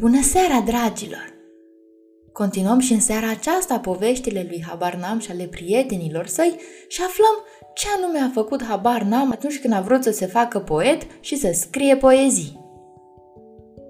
Bună seara, dragilor! Continuăm și în seara aceasta poveștile lui Habarnam și ale prietenilor săi și aflăm ce anume a făcut Habarnam atunci când a vrut să se facă poet și să scrie poezii.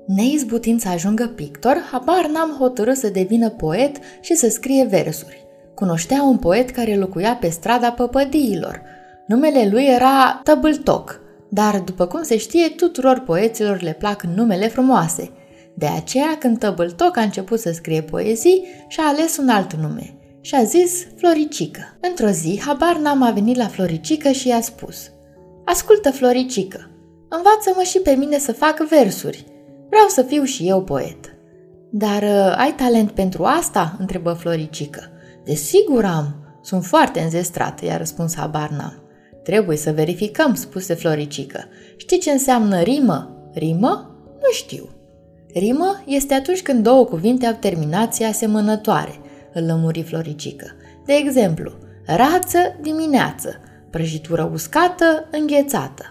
Neizbutind să ajungă pictor, Habarnam hotărâ să devină poet și să scrie versuri. Cunoștea un poet care locuia pe strada păpădiilor. Numele lui era Tăbâltoc, dar după cum se știe, tuturor poeților le plac numele frumoase – de aceea, când Tăbâltoc a început să scrie poezii, și-a ales un alt nume și a zis Floricică. Într-o zi, habar n-am a venit la Floricică și i-a spus Ascultă, Floricică, învață-mă și pe mine să fac versuri. Vreau să fiu și eu poet. Dar uh, ai talent pentru asta?" întrebă Floricică. Desigur am, sunt foarte înzestrat, i-a răspuns habar n-am. Trebuie să verificăm, spuse Floricică. Știi ce înseamnă rimă? Rimă? Nu știu. Rimă este atunci când două cuvinte au terminație asemănătoare, îl lămuri Floricică. De exemplu, rață dimineață, prăjitură uscată, înghețată.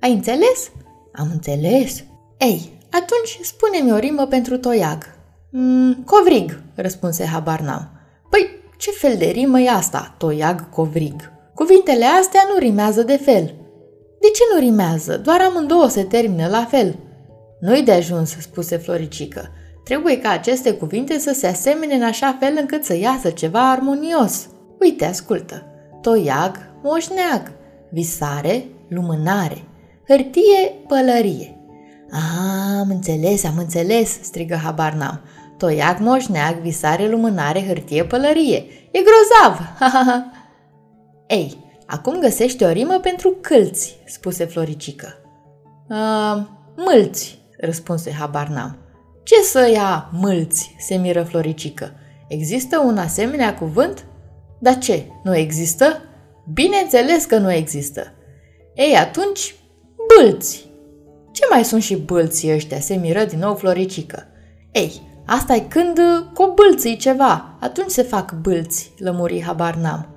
Ai înțeles? Am înțeles. Ei, atunci spune-mi o rimă pentru toiag. Mm, covrig, răspunse Habarnam. Păi, ce fel de rimă e asta, toiag covrig? Cuvintele astea nu rimează de fel. De ce nu rimează? Doar amândouă se termină la fel. Nu-i de ajuns, spuse Floricică. Trebuie ca aceste cuvinte să se asemene în așa fel încât să iasă ceva armonios. Uite, ascultă. Toiag, moșneag, visare, lumânare, hârtie, pălărie. Am înțeles, am înțeles, strigă habar n-am. Toiag, moșneag, visare, lumânare, hârtie, pălărie. E grozav! Ei, acum găsește o rimă pentru câlți, spuse Floricică. Uh, mâlți, răspunse habar n-am. Ce să ia mâlți, se miră Floricică. Există un asemenea cuvânt? Dar ce, nu există? Bineînțeles că nu există. Ei, atunci, bâlți. Ce mai sunt și bâlții ăștia, se miră din nou Floricică. Ei, asta e când cobâlții ceva, atunci se fac bâlți, lămuri habar n-am.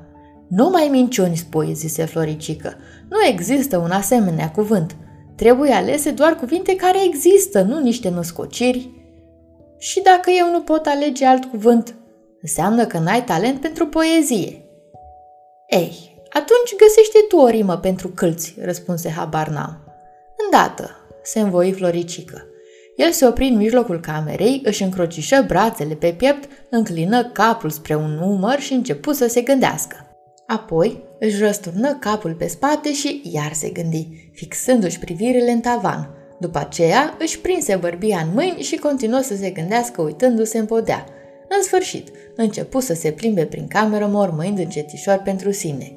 Nu mai minciuni spui, zise Floricică. Nu există un asemenea cuvânt. Trebuie alese doar cuvinte care există, nu niște născociri. Și dacă eu nu pot alege alt cuvânt, înseamnă că n-ai talent pentru poezie. Ei, atunci găsește tu o rimă pentru câlți, răspunse Habarnam. Îndată, se învoi Floricică. El se opri în mijlocul camerei, își încrocișă brațele pe piept, înclină capul spre un umăr și începu să se gândească. Apoi își răsturnă capul pe spate și iar se gândi, fixându-și privirile în tavan. După aceea își prinse bărbia în mâini și continuă să se gândească uitându-se în podea. În sfârșit, începu să se plimbe prin cameră mormâind încetișor pentru sine.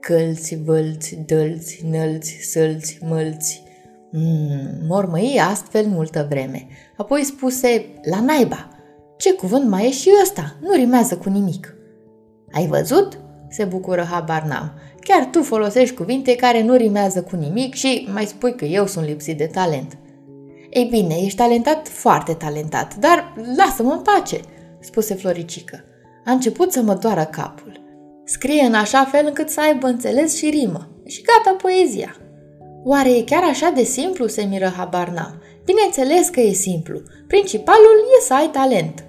Călți, vălți, dălți, nălți, sălți, mălți. Mm, mormăi astfel multă vreme. Apoi spuse, la naiba, ce cuvânt mai e și ăsta? Nu rimează cu nimic. Ai văzut? Se bucură habar n-am. Chiar tu folosești cuvinte care nu rimează cu nimic și mai spui că eu sunt lipsit de talent. Ei bine, ești talentat, foarte talentat, dar lasă-mă în pace, spuse Floricică. A început să mă doară capul. Scrie în așa fel încât să aibă înțeles și rimă. Și gata poezia. Oare e chiar așa de simplu, se miră habar n-am. Bineînțeles că e simplu. Principalul e să ai talent.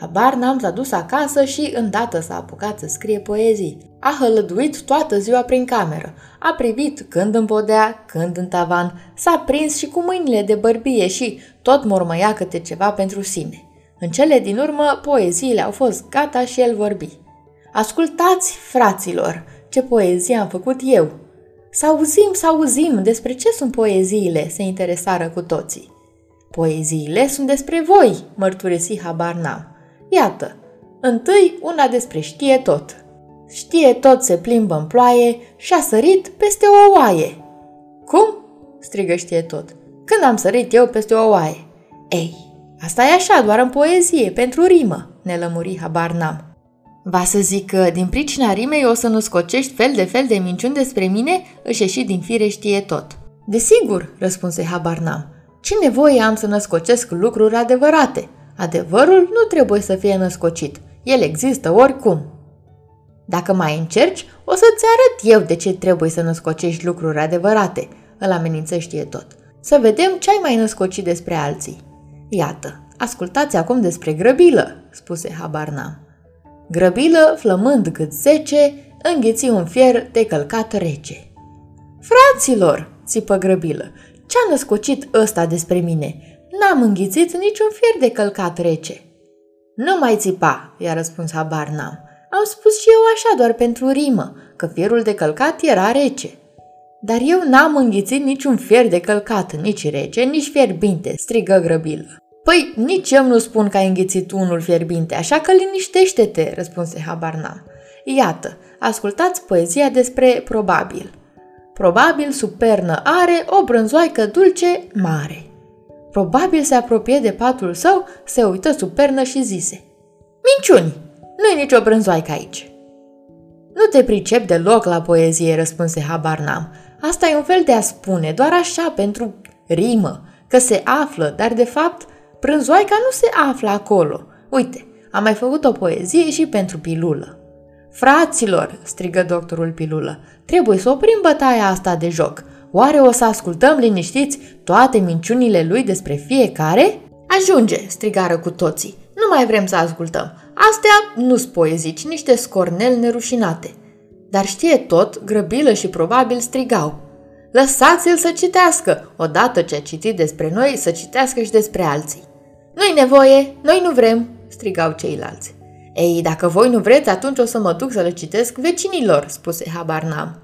Habar n-am s-a dus acasă și îndată s-a apucat să scrie poezii. A hălăduit toată ziua prin cameră. A privit când în podea, când în tavan, s-a prins și cu mâinile de bărbie și tot mormăia câte ceva pentru sine. În cele din urmă, poeziile au fost gata și el vorbi. Ascultați, fraților, ce poezie am făcut eu! Să auzim, să auzim despre ce sunt poeziile, se interesară cu toții. Poeziile sunt despre voi, mărturisi habar n-am. Iată, întâi una despre știe tot. Știe tot se plimbă în ploaie și a sărit peste o oaie. Cum? strigă știe tot. Când am sărit eu peste o oaie? Ei, asta e așa, doar în poezie, pentru rimă, ne lămuri habar n-am. Va să zic că din pricina rimei o să nu scocești fel de fel de minciuni despre mine, își ieși din fire știe tot. Desigur, răspunse habar n-am. Ce nevoie am să născocesc lucruri adevărate? Adevărul nu trebuie să fie născocit. El există oricum. Dacă mai încerci, o să-ți arăt eu de ce trebuie să născocești lucruri adevărate, îl amenință știe tot. Să vedem ce ai mai născocit despre alții. Iată, ascultați acum despre grăbilă, spuse Habarnam. Grăbilă, flămând cât zece, înghiți un fier de călcat rece. Fraților, țipă grăbilă, ce-a născocit ăsta despre mine? N-am înghițit niciun fier de călcat rece. Nu mai țipa, i-a răspuns habar n-am. Am spus și eu așa doar pentru rimă, că fierul de călcat era rece. Dar eu n-am înghițit niciun fier de călcat, nici rece, nici fierbinte, strigă grăbilă. Păi, nici eu nu spun că ai înghițit unul fierbinte, așa că liniștește-te, răspunse Habarnam. Iată, ascultați poezia despre probabil. Probabil sub pernă are o brânzoaică dulce mare. Probabil se apropie de patul său, se uită sub pernă și zise Minciuni! Nu-i nicio brânzoaică aici. Nu te pricep deloc la poezie, răspunse Habarnam. Asta e un fel de a spune, doar așa, pentru rimă, că se află, dar de fapt brânzoaica nu se află acolo. Uite, am mai făcut o poezie și pentru pilulă. Fraților, strigă doctorul pilulă, trebuie să oprim bătaia asta de joc. Oare o să ascultăm liniștiți toate minciunile lui despre fiecare? Ajunge, strigară cu toții. Nu mai vrem să ascultăm. Astea nu-s poezii, ci niște scornel nerușinate. Dar știe tot, grăbilă și probabil strigau. Lăsați-l să citească, odată ce a citit despre noi, să citească și despre alții. Nu-i nevoie, noi nu vrem, strigau ceilalți. Ei, dacă voi nu vreți, atunci o să mă duc să le citesc vecinilor, spuse Habarnam.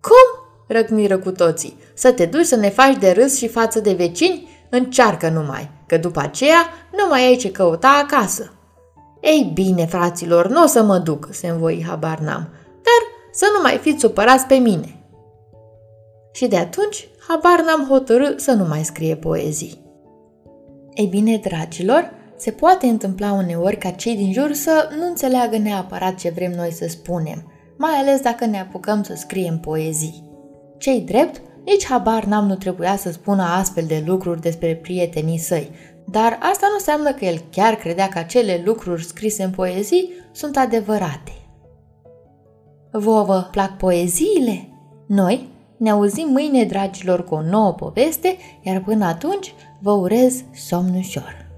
Cum? Răcniră cu toții. Să te duci să ne faci de râs și față de vecini? Încearcă numai, că după aceea nu mai ai ce căuta acasă. Ei bine, fraților, nu o să mă duc, se învoi Habarnam, dar să nu mai fiți supărați pe mine. Și de atunci, habar n-am hotărât să nu mai scrie poezii. Ei bine, dragilor, se poate întâmpla uneori ca cei din jur să nu înțeleagă neapărat ce vrem noi să spunem, mai ales dacă ne apucăm să scriem poezii. Cei drept, nici habar n-am nu trebuia să spună astfel de lucruri despre prietenii săi, dar asta nu înseamnă că el chiar credea că acele lucruri scrise în poezii sunt adevărate. Vă vă plac poeziile? Noi ne auzim mâine, dragilor, cu o nouă poveste, iar până atunci vă urez somn ușor.